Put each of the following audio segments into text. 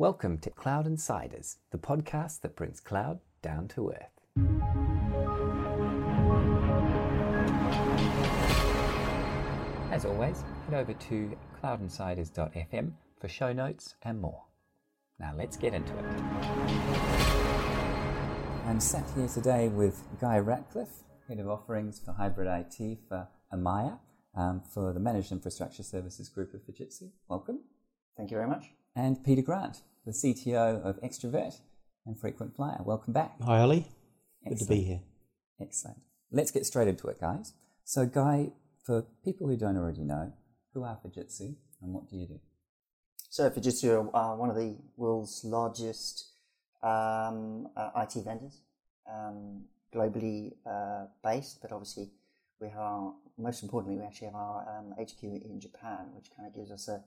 Welcome to Cloud Insiders, the podcast that brings cloud down to earth. As always, head over to cloudinsiders.fm for show notes and more. Now let's get into it. I'm sat here today with Guy Ratcliffe, Head of Offerings for Hybrid IT for EMEIA, um, for the Managed Infrastructure Services Group of Fujitsu. Welcome. Thank you very much. And Peter Grant, the CTO of Extrovert and Frequent Flyer. Welcome back. Hi, Ollie. Good to be here. Excellent. Let's get straight into it, guys. So, Guy, for people who don't already know, who are Fujitsu and what do you do? So Fujitsu are uh, one of the world's largest um, uh, IT vendors, um, globally uh, based, but obviously we are, most importantly, we actually have our um, HQ in Japan, which kind of gives us a,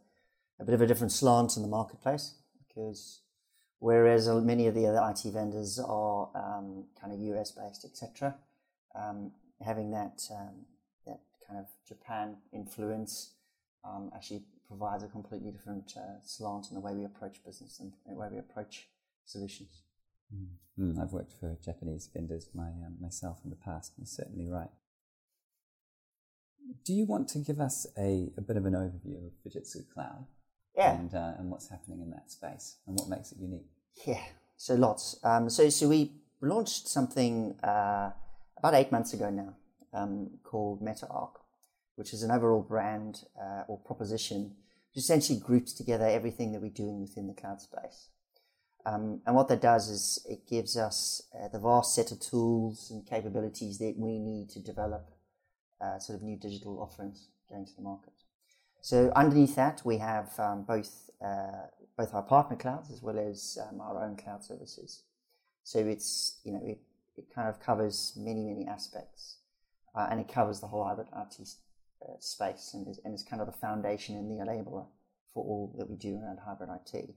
a bit of a different slant in the marketplace because whereas many of the other IT vendors are um, kind of US based, etc., um, having that um, that kind of Japan influence um, actually provides a completely different uh, slant in the way we approach business and the way we approach solutions. Mm, I've worked for Japanese vendors my, um, myself in the past, you're certainly right. Do you want to give us a, a bit of an overview of Fujitsu Cloud Yeah, and, uh, and what's happening in that space and what makes it unique? yeah. So lots. Um, so so we launched something uh, about eight months ago now um, called MetaArc, which is an overall brand uh, or proposition which essentially groups together everything that we're doing within the cloud space. Um, and what that does is it gives us uh, the vast set of tools and capabilities that we need to develop uh, sort of new digital offerings going to the market. So underneath that, we have um, both uh, both our partner clouds as well as um, our own cloud services. So it's you know it, it kind of covers many many aspects, uh, and it covers the whole hybrid IT uh, space, and is, and is kind of the foundation and the enabler for all that we do around hybrid IT.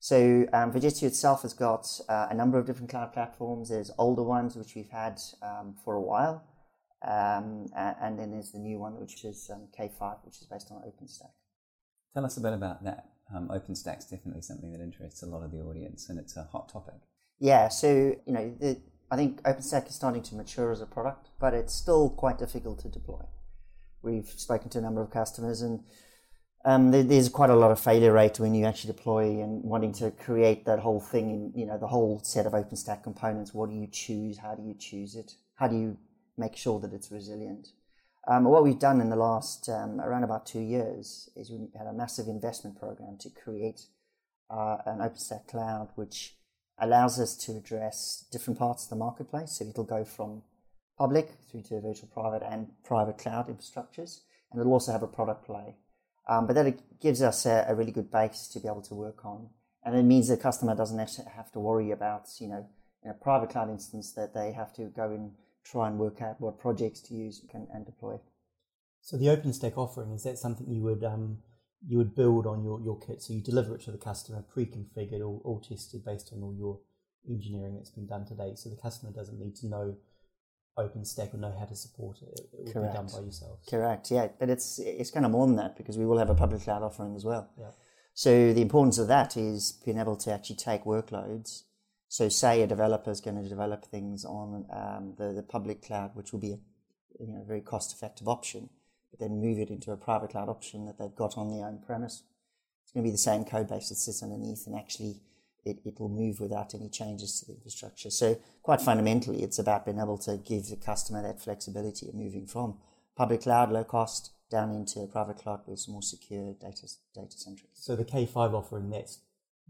So um, Fujitsu itself has got uh, a number of different cloud platforms. There's older ones which we've had um, for a while, um, and then there's the new one which is um, K5, which is based on OpenStack. Tell us a bit about that. Um, OpenStack's definitely something that interests a lot of the audience and it's a hot topic. Yeah, so you know, the, I think OpenStack is starting to mature as a product, but it's still quite difficult to deploy. We've spoken to a number of customers, and um, there, there's quite a lot of failure rate when you actually deploy and wanting to create that whole thing in you know the whole set of OpenStack components. What do you choose? How do you choose it? How do you make sure that it's resilient? Um, what we've done in the last um, around about two years is we had a massive investment program to create uh, an OpenStack cloud, which allows us to address different parts of the marketplace. So it'll go from public through to virtual private and private cloud infrastructures, and it'll also have a product play. Um, but that gives us a, a really good base to be able to work on, and it means the customer doesn't have to- worry about you know in a private cloud instance that they have to go and try and work out what projects to use and, and deploy. So the OpenStack offering is that something you would um, you would build on your, your kit? So you deliver it to the customer, pre-configured, all, all tested based on all your engineering that's been done to date. So the customer doesn't need to know OpenStack or know how to support it. It, will be done Correct. by yourselves. Correct, yeah, but it's it's kind of more than that because we will have a public cloud offering as well. Yeah. So the importance of that is being able to actually take workloads. So say a developer is going to develop things on um, the the public cloud, which will be a you know very cost effective option, but then move it into a private cloud option that they've got on their own premise. It's going to be the same code base that sits underneath, and actually it, it will move without any changes to the infrastructure. So quite fundamentally, it's about being able to give the customer that flexibility of moving from public cloud, low cost, down into a private cloud with more secure data data centric. So the K5 offering that's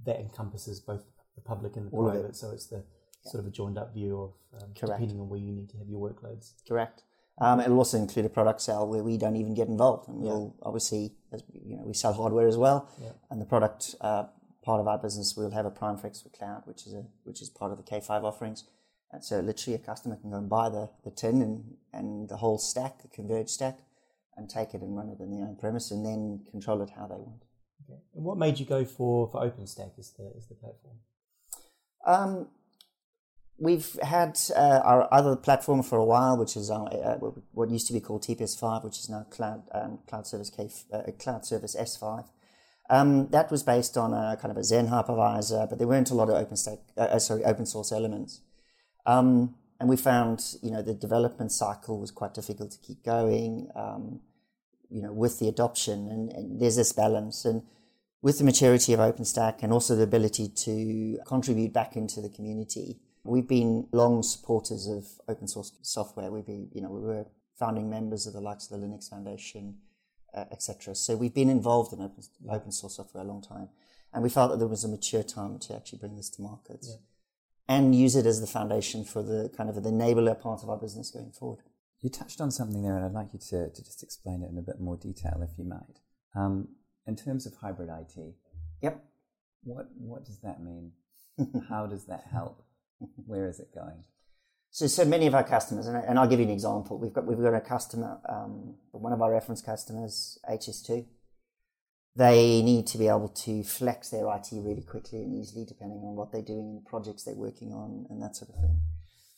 that encompasses both the public and the All of it. private. So it's the sort of a joined up view of um, depending on where you need to have your workloads. Correct. Um, it'll also include a product sale where we don't even get involved, and we'll obviously, as you know, we sell hardware as well, Yeah. and the product uh, part of our business, we'll have a Prime Flex for Cloud, which is a which is part of the K5 offerings. And so literally, a customer can go and buy the, the tin and, and the whole stack, the converged stack, and take it and run it in their own premise, and then control it how they want. Okay. And what made you go for, for OpenStack as the as the platform? Um, we've had uh, our other platform for a while, which is our, uh, what used to be called TPS5, which is now Cloud um, Cloud Service K, uh, Cloud Service S5. Um, that was based on a kind of a Xen hypervisor, but there weren't a lot of open stack, uh, uh, sorry, open source elements. Um, and we found, you know, the development cycle was quite difficult to keep going, um, you know, with the adoption. And, and, there's this balance. And with the maturity of OpenStack and also the ability to contribute back into the community, we've been long supporters of open source software. We've been, you know, we were founding members of the likes of the Linux Foundation, uh, etc. So we've been involved in open, open source software a long time. And we felt that there was a mature time to actually bring this to market. Yeah and use it as the foundation for the kind of the enabler part of our business going forward. You touched on something there, and I'd like you to, to just explain it in a bit more detail, if you might. Um, in terms of hybrid IT, yep. What what does that mean? How does that help? Where is it going? So, so many of our customers, and, and I'll give you an example. We've got we've got a customer, um, one of our reference customers, HS2 they need to be able to flex their IT really quickly and easily depending on what they're doing and the projects they're working on and that sort of thing.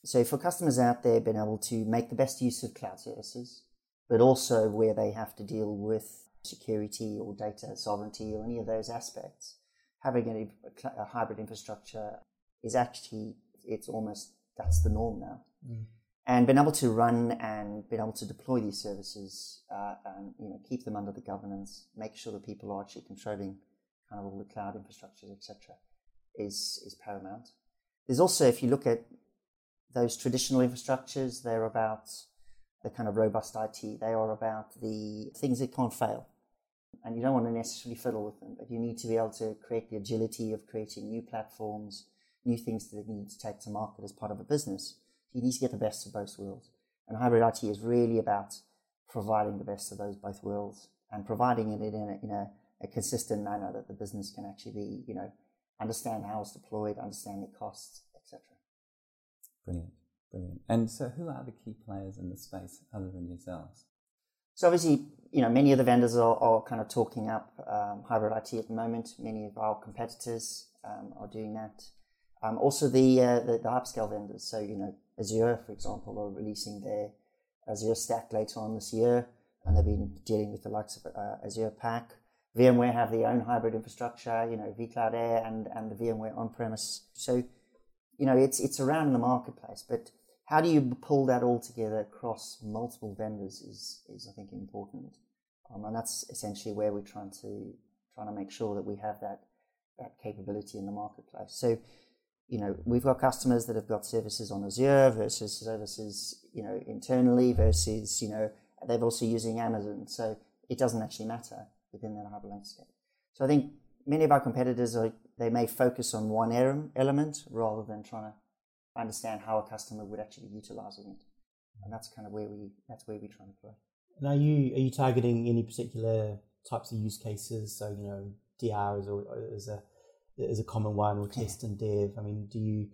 So for customers out there, being able to make the best use of cloud services, but also where they have to deal with security or data sovereignty or any of those aspects, having a, a hybrid infrastructure is actually, it's almost, that's the norm now. Mm and been able to run and been able to deploy these services uh, and you know keep them under the governance, make sure that people are actually controlling kind of all the cloud infrastructures, etc., is is paramount. There's also, if you look at those traditional infrastructures, they're about the kind of robust IT. They are about the things that can't fail. And you don't want to necessarily fiddle with them, but you need to be able to create the agility of creating new platforms, new things that you need to take to market as part of a business You need to get the best of both worlds. And hybrid IT is really about providing the best of those both worlds and providing it in a, in a, a consistent manner that the business can actually be, you know, understand how it's deployed, understand the costs, etc. Brilliant, brilliant. And so, who are the key players in the space other than yourselves? So obviously, you know, many of the vendors are, are kind of talking up um, hybrid IT at the moment. Many of our competitors um, are doing that. Um, also, the, uh, the, the hyperscale vendors. So you know, Azure, for example, are releasing their Azure Stack later on this year, and they've been dealing with the likes of uh, Azure Pack. VMware have their own hybrid infrastructure, you know, vCloud Air and, and the VMware on-premise. So, you know, it's it's around the marketplace, but how do you pull that all together across multiple vendors is, is I think important. Um, and that's essentially where we're trying to trying to make sure that we have that that capability in the marketplace. So you know, we've got customers that have got services on Azure versus services, you know, internally versus, you know, they're also using Amazon. So it doesn't actually matter within that hybrid landscape. So I think many of our competitors are, they may focus on one element rather than trying to understand how a customer would actually utilize it. And that's kind of where we, that's where we're trying to play. And are you, are you targeting any particular types of use cases? So, you know, DR is, is a, is a common one, or test and dev? I mean, do you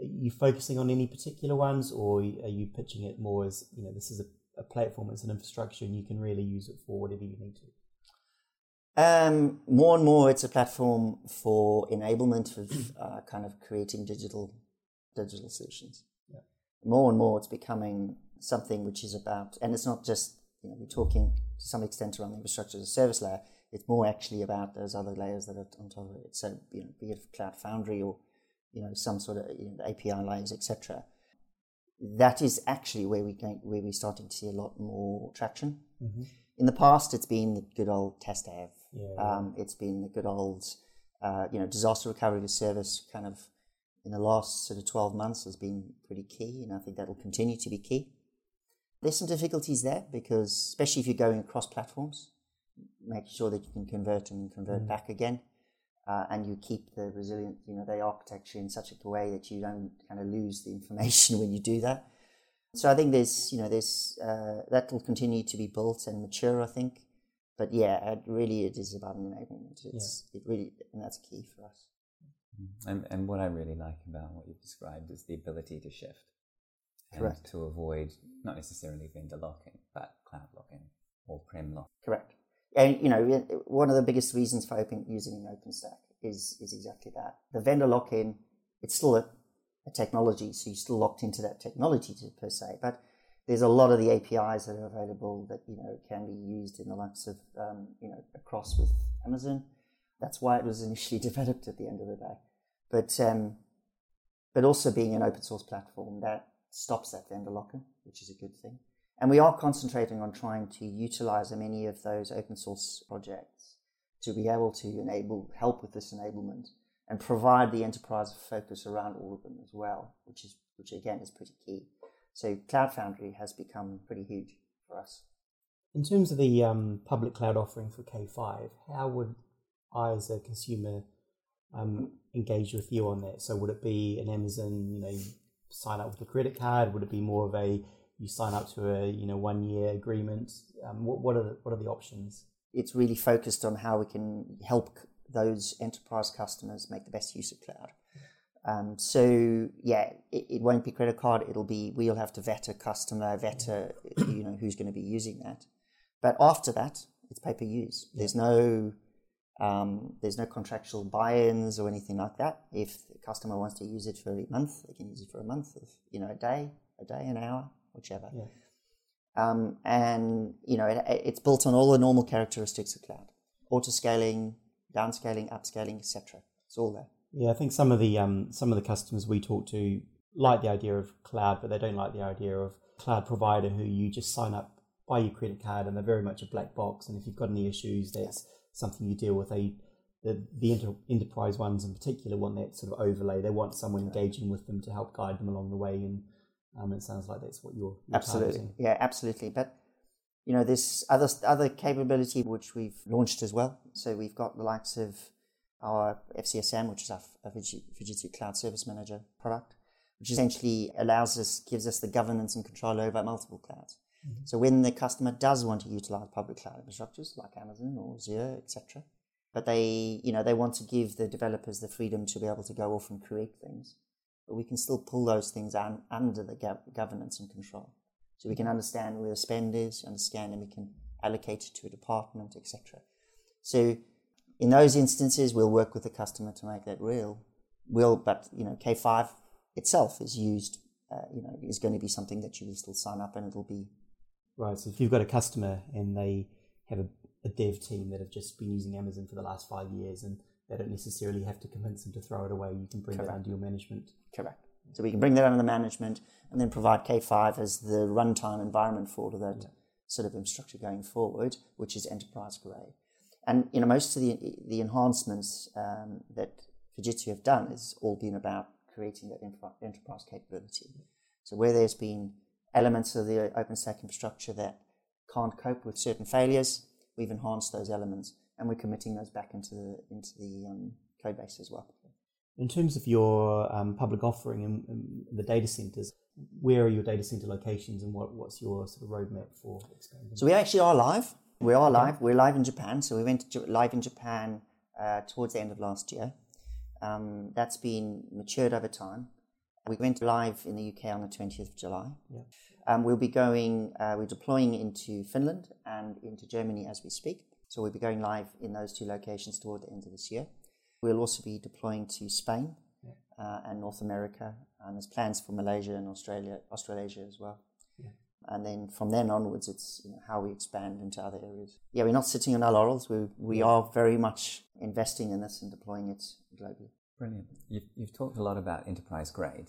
are you focusing on any particular ones, or are you pitching it more as you know this is a, a platform, it's an infrastructure, and you can really use it for whatever you need to? Um, more and more, it's a platform for enablement of uh, kind of creating digital digital solutions. Yeah. More and more, it's becoming something which is about, and it's not just you know we're talking to some extent around the infrastructure as a service layer. It's more actually about those other layers that are on top of it. So, you know, be it Cloud Foundry or, you know, some sort of you know, API layers, etc. That is actually where we going, where we're starting to see a lot more traction. Mm-hmm. In the past, it's been the good old test dev. Yeah, um, It's been the good old, uh, you know, disaster recovery as service kind of in the last sort of 12 months has been pretty key, and I think that will continue to be key. There's some difficulties there because, especially if you're going across platforms, making sure that you can convert and convert mm. back again. Uh, and you keep the resilient, you know, the architecture in such a way that you don't kind of lose the information when you do that. So I think there's, you know, there's uh, that will continue to be built and mature. I think, but yeah, it really it is about enablement. It's yeah. it really, and that's key for us. And and what I really like about what you've described is the ability to shift, correct, to avoid not necessarily vendor locking, but cloud locking or prem lock. Correct and you know, one of the biggest reasons for open using an OpenStack is is exactly that. The vendor lock-in, it's still a, a technology, so you're still locked into that technology to, per se. But there's a lot of the APIs that are available that you know can be used in the likes of um, you know across with Amazon. That's why it was initially developed at the end of the day. But um, but also being an open source platform that stops that vendor lock-in, which is a good thing. And we are concentrating on trying to utilize many of those open source projects to be able to enable help with this enablement and provide the enterprise focus around all of them as well, which is which again is pretty key. So Cloud Foundry has become pretty huge for us. In terms of the um, public cloud offering for K5, how would I, as a consumer, um, engage with you on that? So would it be an Amazon, you know, sign up with a credit card? Would it be more of a you sign up to a you know one year agreement? Um, what what are the, what are the options? It's really focused on how we can help those enterprise customers make the best use of cloud. Um, so yeah, it, it, won't be credit card. It'll be we'll have to vet a customer, vet a, you know who's going to be using that. But after that, it's pay per use. There's no um, there's no contractual buy-ins or anything like that. If the customer wants to use it for a month, they can use it for a month. If you know a day, a day, an hour, whichever. Yeah. Um, and you know it, it's built on all the normal characteristics of cloud: auto scaling, downscaling, upscaling, etc. It's all there. Yeah, I think some of the um, some of the customers we talk to like the idea of cloud, but they don't like the idea of cloud provider who you just sign up, buy your credit card, and they're very much a black box. And if you've got any issues, that's something you deal with. They the the inter, enterprise ones in particular want that sort of overlay. They want someone engaging with them to help guide them along the way. And um, it sounds like that's what you're, you're absolutely, targeting. yeah, absolutely. But you know, this other other capability which we've launched as well. So we've got the likes of our FCSM, which is our Fujitsu Cloud Service Manager product, which essentially allows us, gives us the governance and control over multiple clouds. Mm-hmm. So when the customer does want to utilize public cloud infrastructures like Amazon or Azure, etc., but they, you know, they want to give the developers the freedom to be able to go off and create things, but we can still pull those things un- under the governance and control. So we can understand where the spend is, understand, and we can allocate it to a department, etc. So in those instances, we'll work with the customer to make that real. Will, but you know, K5 itself is used. Uh, you know, is going to be something that you will still sign up, and it'll be right. So if you've got a customer and they have a, a dev team that have just been using Amazon for the last five years, and they don't necessarily have to convince them to throw it away, you can bring Correct. that under your management. Correct. So we can bring that under the management, and then provide K5 as the runtime environment for all of that yeah. sort of infrastructure going forward, which is enterprise grade. And you know, most of the the enhancements um, that Fujitsu have done has all been about creating that enterprise capability. So where there's been elements of the OpenStack infrastructure that can't cope with certain failures, we've enhanced those elements, and we're committing those back into the into the um, code base as well. In terms of your um, public offering and, and, the data centers, where are your data center locations, and what, what's your sort of roadmap for expanding? So we actually are live. We are live. We're live in Japan. So we went live in Japan uh, towards the end of last year. Um, that's been matured over time. We went live in the UK on the 20th of July. Yeah. Um, we'll be going, uh, we're deploying into Finland and into Germany as we speak. So we'll be going live in those two locations toward the end of this year. We'll also be deploying to Spain yeah. uh, and North America. And there's plans for Malaysia and Australia, Australasia as well and then from then onwards, it's you know, how we expand into other areas. Yeah, we're not sitting on our laurels. We we are very much investing in this and deploying it globally. Brilliant. You've, you've talked a lot about enterprise grade.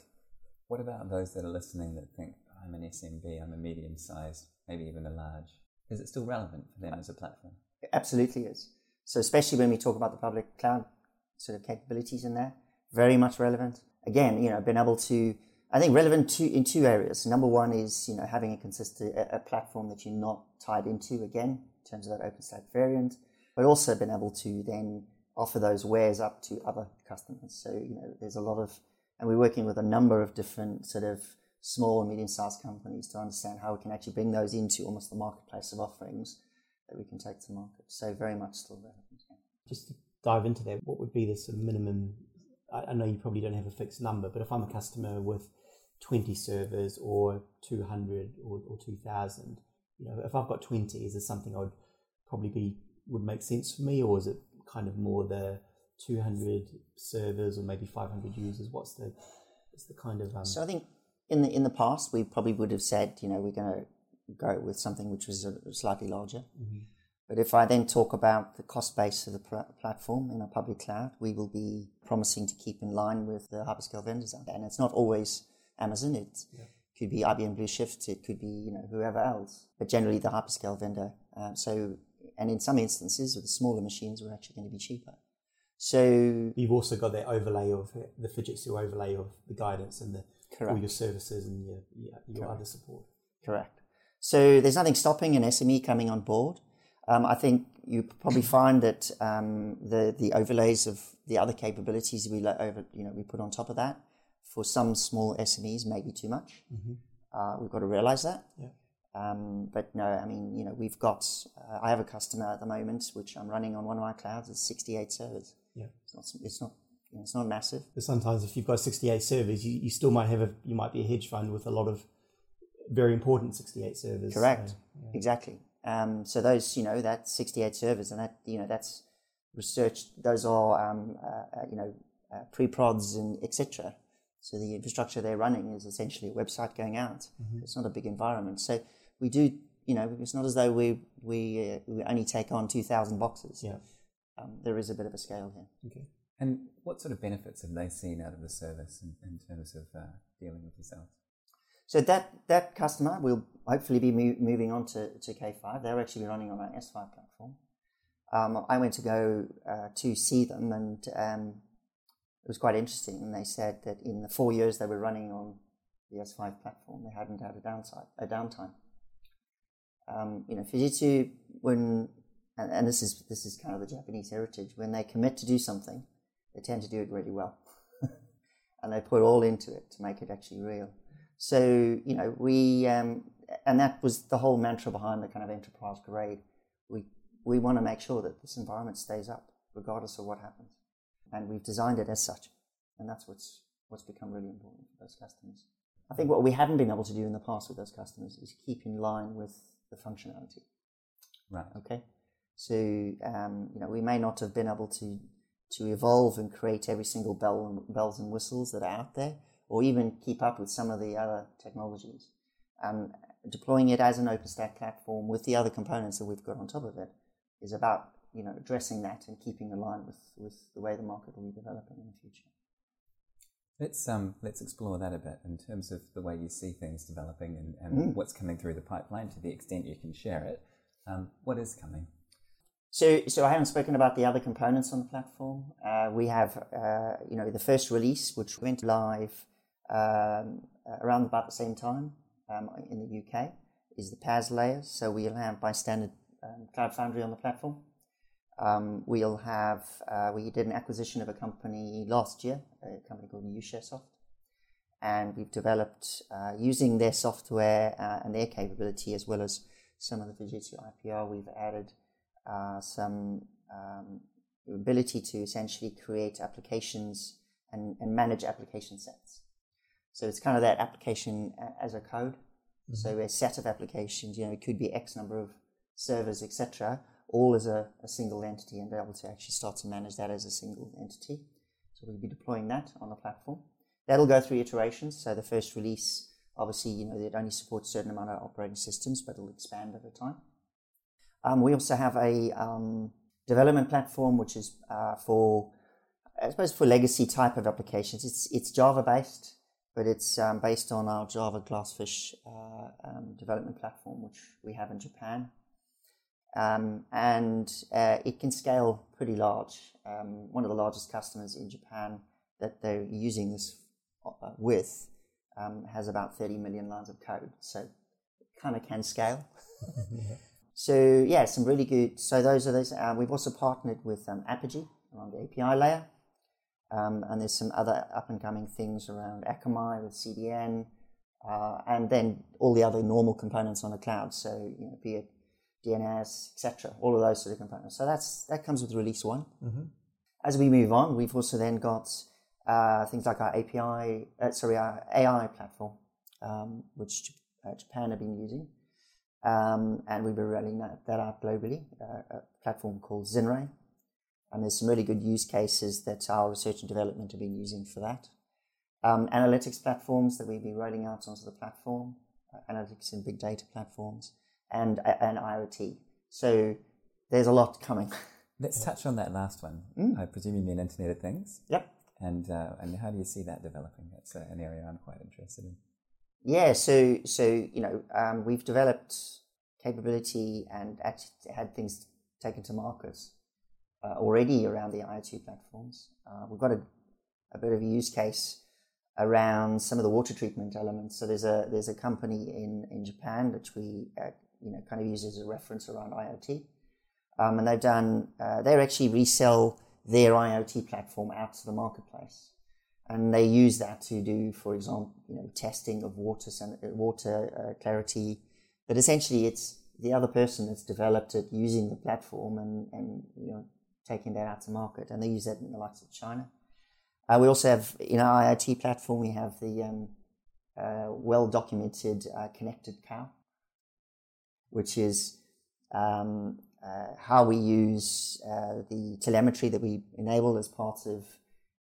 What about those that are listening that think I'm an SMB, I'm a medium sized, maybe even a large? Is it still relevant for them as a platform? It absolutely is. So especially when we talk about the public cloud sort of capabilities in there, very much relevant. Again, you know, being able to I think relevant to, in two areas. Number one is you know having a consistent a, a, platform that you're not tied into again in terms of that OpenStack variant, but also being able to then offer those wares up to other customers. So you know there's a lot of and we're working with a number of different sort of small and medium sized companies to understand how we can actually bring those into almost the marketplace of offerings that we can take to market. So very much still relevant. Just to dive into that, what would be the sort of minimum? I know you probably don't have a fixed number, but if I'm a customer with 20 servers or 200 or, or 2000 you know if i've got 20 is this something i would probably be would make sense for me or is it kind of more the 200 servers or maybe 500 users what's the what's the kind of um... so i think in the in the past we probably would have said you know we're going to go with something which was slightly larger mm-hmm. But if I then talk about the cost base of the pl- platform in a public cloud, we will be promising to keep in line with the hyperscale vendors out there. And it's not always Amazon. It yeah. could be IBM Blue Shift. It could be you know whoever else. But generally the hyperscale vendor. Um, so and in some instances with the smaller machines, we're actually going to be cheaper. So you've also got that overlay of the Fujitsu overlay of the guidance and the Correct. all your services and your your, your other support. Correct. So there's nothing stopping an SME coming on board. Um, I think you probably find that um, the the overlays of the other capabilities we over you know we put on top of that for some small SMEs may be too much. Mm-hmm. Uh, we've got to realize that. Yeah. Um, but no, I mean, you know, we've got, uh, I have a customer at the moment, which I'm running on one of my clouds, it's 68 servers. Yeah. It's not, it's not, you know, it's not massive. But sometimes if you've got 68 servers, you, you still might have a, you might be a hedge fund with a lot of very important 68 servers. Correct. So, yeah. Exactly. Um, so those, you know, that 68 servers and that, you know, that's research, those are, um, uh, uh, you know, uh, pre-prods and etc. So the infrastructure they're running is essentially a website going out. Mm-hmm. It's not a big environment. So we do, you know, it's not as though we we, uh, we only take on two thousand boxes. Yeah, um, there is a bit of a scale here. Okay. And what sort of benefits have they seen out of the service in, in terms of uh, dealing with yourselves? So that that customer will hopefully be mo- moving on to, to K5. They're actually running on our S5 platform. Um, I went to go uh, to see them, and um, it was quite interesting. And they said that in the four years they were running on the S5 platform, they hadn't had a downside, a downtime um, you know, Fujitsu, when, and, and, this is this is kind of the Japanese heritage, when they commit to do something, they tend to do it really well, and they put all into it to make it actually real. So you know, we um, and that was the whole mantra behind the kind of enterprise grade. We we want to make sure that this environment stays up regardless of what happens, and we've designed it as such, and that's what's what's become really important for those customers. I think what we haven't been able to do in the past with those customers is keep in line with the functionality. Right. Okay. So um, you know we may not have been able to to evolve and create every single bell and, bells and whistles that are out there, or even keep up with some of the other technologies. Um, deploying it as an OpenStack platform with the other components that we've got on top of it is about you know addressing that and keeping aligned with, with the way the market will be developing in the future. Let's um, let's explore that a bit in terms of the way you see things developing and, and mm. what's coming through the pipeline to the extent you can share it. Um, what is coming? So, so I haven't spoken about the other components on the platform. Uh, we have, uh, you know, the first release, which went live um, around about the same time um, in the UK, is the PaaS layer. So we'll have by standard um, Cloud Foundry on the platform. Um, we'll have, uh, we did an acquisition of a company last year, a company called UShareSoft. And we've developed, uh, using their software uh, and their capability, as well as some of the Fujitsu IPR, we've added uh, some um, ability to essentially create applications and, and, manage application sets. So it's kind of that application as a code. Mm-hmm. So a set of applications, you know, it could be X number of servers, etc all as a, a single entity and be able to actually start to manage that as a single entity. So we'll be deploying that on the platform. That'll go through iterations. So the first release, obviously, you know, it only supports a certain amount of operating systems, but it'll expand over time. Um, we also have a um, development platform, which is uh, for, I suppose, for legacy type of applications. It's it's Java based, but it's um, based on our Java Glassfish uh, um, development platform, which we have in Japan. Um, and uh, it can scale pretty large. Um, one of the largest customers in Japan that they're using this uh, with um, has about 30 million lines of code, so it kind of can scale. yeah. So yeah, some really good. So those are those. Uh, we've also partnered with um, Apigee on the API layer, um, and there's some other up and coming things around Akamai with CDN, uh, and then all the other normal components on the cloud. So you know, be it DNS, etc. All of those sort of components. So that's that comes with release one. Mm-hmm. As we move on, we've also then got uh, things like our API, uh, sorry, our AI platform, um, which uh, Japan have been using, um, and we've been rolling that, that out globally. Uh, a platform called Zinrai, and there's some really good use cases that our research and development have been using for that. Um, analytics platforms that we've been rolling out onto the platform, uh, analytics and big data platforms and, and IoT. So there's a lot coming. Let's touch on that last one. Mm. I presume you mean Internet of Things. Yep. And uh, and how do you see that developing? That's uh, an area I'm quite interested in. Yeah, so so you know um, we've developed capability and actually had things taken to market uh, already around the IoT platforms. Uh, we've got a, a bit of a use case around some of the water treatment elements. So there's a there's a company in in Japan which we uh, you know kind of use as a reference around IoT, um, and they've done uh, they actually resell their IoT platform out to the marketplace, and they use that to do, for example, you know testing of water water uh, clarity, but essentially it's the other person that's developed it using the platform and and you know taking that out to market, and they use that in the likes of China. Uh, we also have in our IoT platform we have the um, uh, well documented uh, connected cow, which is um, uh, how we use uh, the telemetry that we enable as part of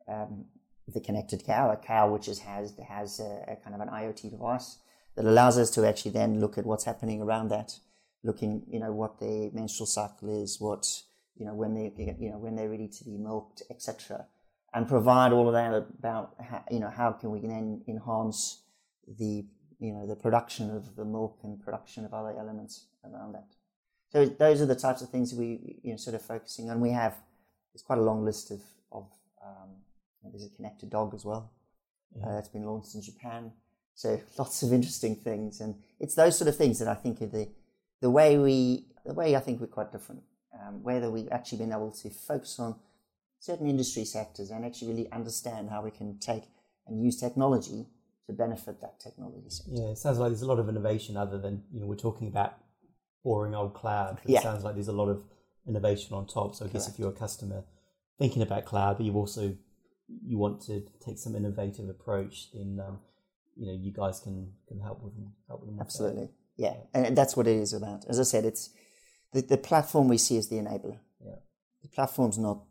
um, the connected cow, a cow which is, has has a, a, kind of an IoT device that allows us to actually then look at what's happening around that, looking you know what their menstrual cycle is, what you know when they you know when they're ready to be milked, etc and provide all of that about how, you know how can we then enhance the you know the production of the milk and production of other elements around that. So those are the types of things we you know sort of focusing on. We have it's quite a long list of of um, there's a connected dog as well yeah. uh, that's been launched in Japan. So lots of interesting things, and it's those sort of things that I think are the the way we the way I think we're quite different. Um, whether we've actually been able to focus on certain industry sectors and actually really understand how we can take and use technology to benefit that technology sector. Yeah, it sounds like there's a lot of innovation other than, you know, we're talking about boring old cloud. It yeah. sounds like there's a lot of innovation on top. So I guess if you're a customer thinking about cloud, but you also you want to take some innovative approach, then um, you know you guys can can help with them. Help them Absolutely, yeah. yeah, and that's what it is about. As I said, it's the, the platform we see as the enabler. Yeah, the platform's not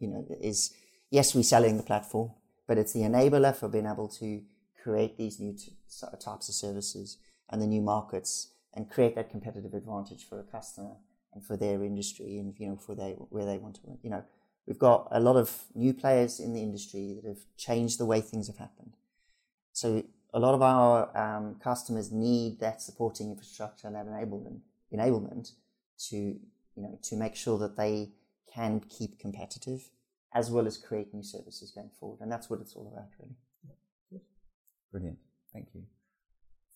you know, is yes, we're selling the platform, but it's the enabler for being able to create these new t- types of services and the new markets and create that competitive advantage for a customer and for their industry and you know for they where they want to work. you know we've got a lot of new players in the industry that have changed the way things have happened so a lot of our um, customers need that supporting infrastructure and that enablement enablement to you know to make sure that they can keep competitive as well as create new services going forward. And that's what it's all about, really. Brilliant. Thank you.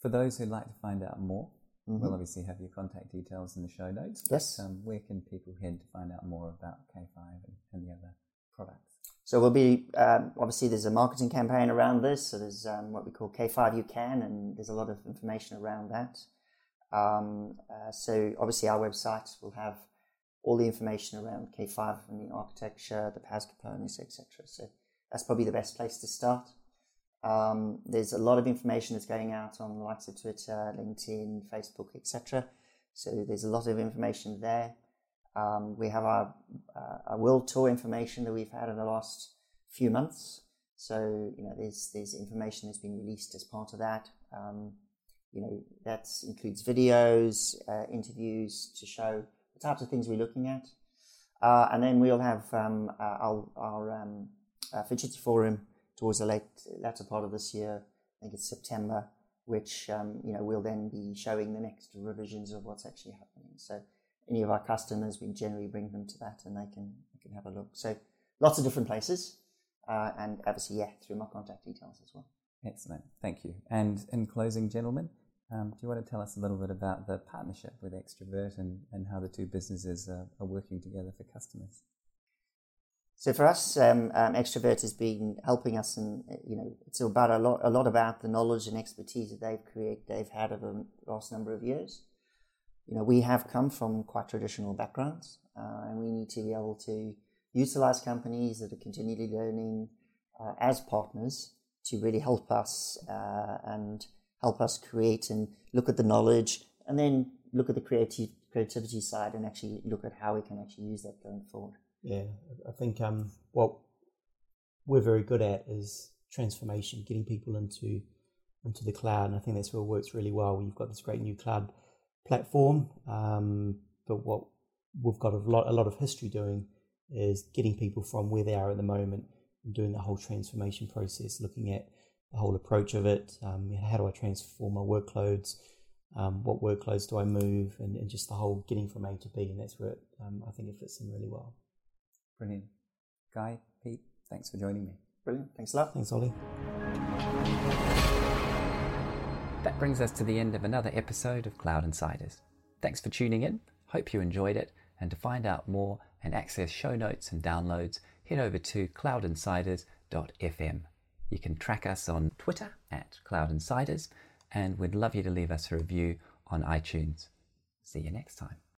For those who'd like to find out more, mm-hmm. we'll obviously have your contact details in the show notes. Yes. Um, where can people head to find out more about K5 and, and the other products? So we'll be um, obviously there's a marketing campaign around this. So there's um, what we call K5 You Can, and there's a lot of information around that. Um, uh, so obviously our website will have all the information around K5 and the architecture, the PaaS components, etc. So that's probably the best place to start. Um, there's a lot of information that's going out on the likes of Twitter, LinkedIn, Facebook, etc. So there's a lot of information there. Um, we have our, uh, our world tour information that we've had in the last few months. So you know, there's there's information that's been released as part of that. Um, you know, that includes videos, uh, interviews to show the types of things we're looking at. Uh, and then we'll have um, our, our um, uh, Forum towards the late latter part of this year. I think it's September, which um, you know we'll then be showing the next revisions of what's actually happening. So any of our customers, we generally bring them to that, and they can they can have a look. So lots of different places, uh, and obviously, yeah, through my contact details as well. Excellent, thank you. And in closing, gentlemen, um, do you want to tell us a little bit about the partnership with Extrovert and, and how the two businesses are, are working together for customers? So for us, um, um, Extrovert has been helping us, and you know, it's about a lot, a lot about the knowledge and expertise that they've created, they've had over the last number of years. You know, we have come from quite traditional backgrounds, uh, and we need to be able to utilize companies that are continually learning uh, as partners to really help us uh, and help us create and look at the knowledge and then look at the creative creativity side and actually look at how we can actually use that going forward. Yeah, I think um, what we're very good at is transformation, getting people into into the cloud, and I think that's where it works really well. You've got this great new cloud platform, um, but what we've got a lot, a lot of history doing is getting people from where they are at the moment and doing the whole transformation process, looking at the whole approach of it. Um, how do I transform my workloads? Um, what workloads do I move? And, and, just the whole getting from A to B. And that's where it, um, I think it fits in really well. Brilliant. Guy, Pete, thanks for joining me. Brilliant. Thanks a lot. Thanks, Ollie. That brings us to the end of another episode of Cloud Insiders. Thanks for tuning in. Hope you enjoyed it. And to find out more and access show notes and downloads, head over to cloudinsiders.fm. You can track us on Twitter at Cloud Insiders, and we'd love you to leave us a review on iTunes. See you next time.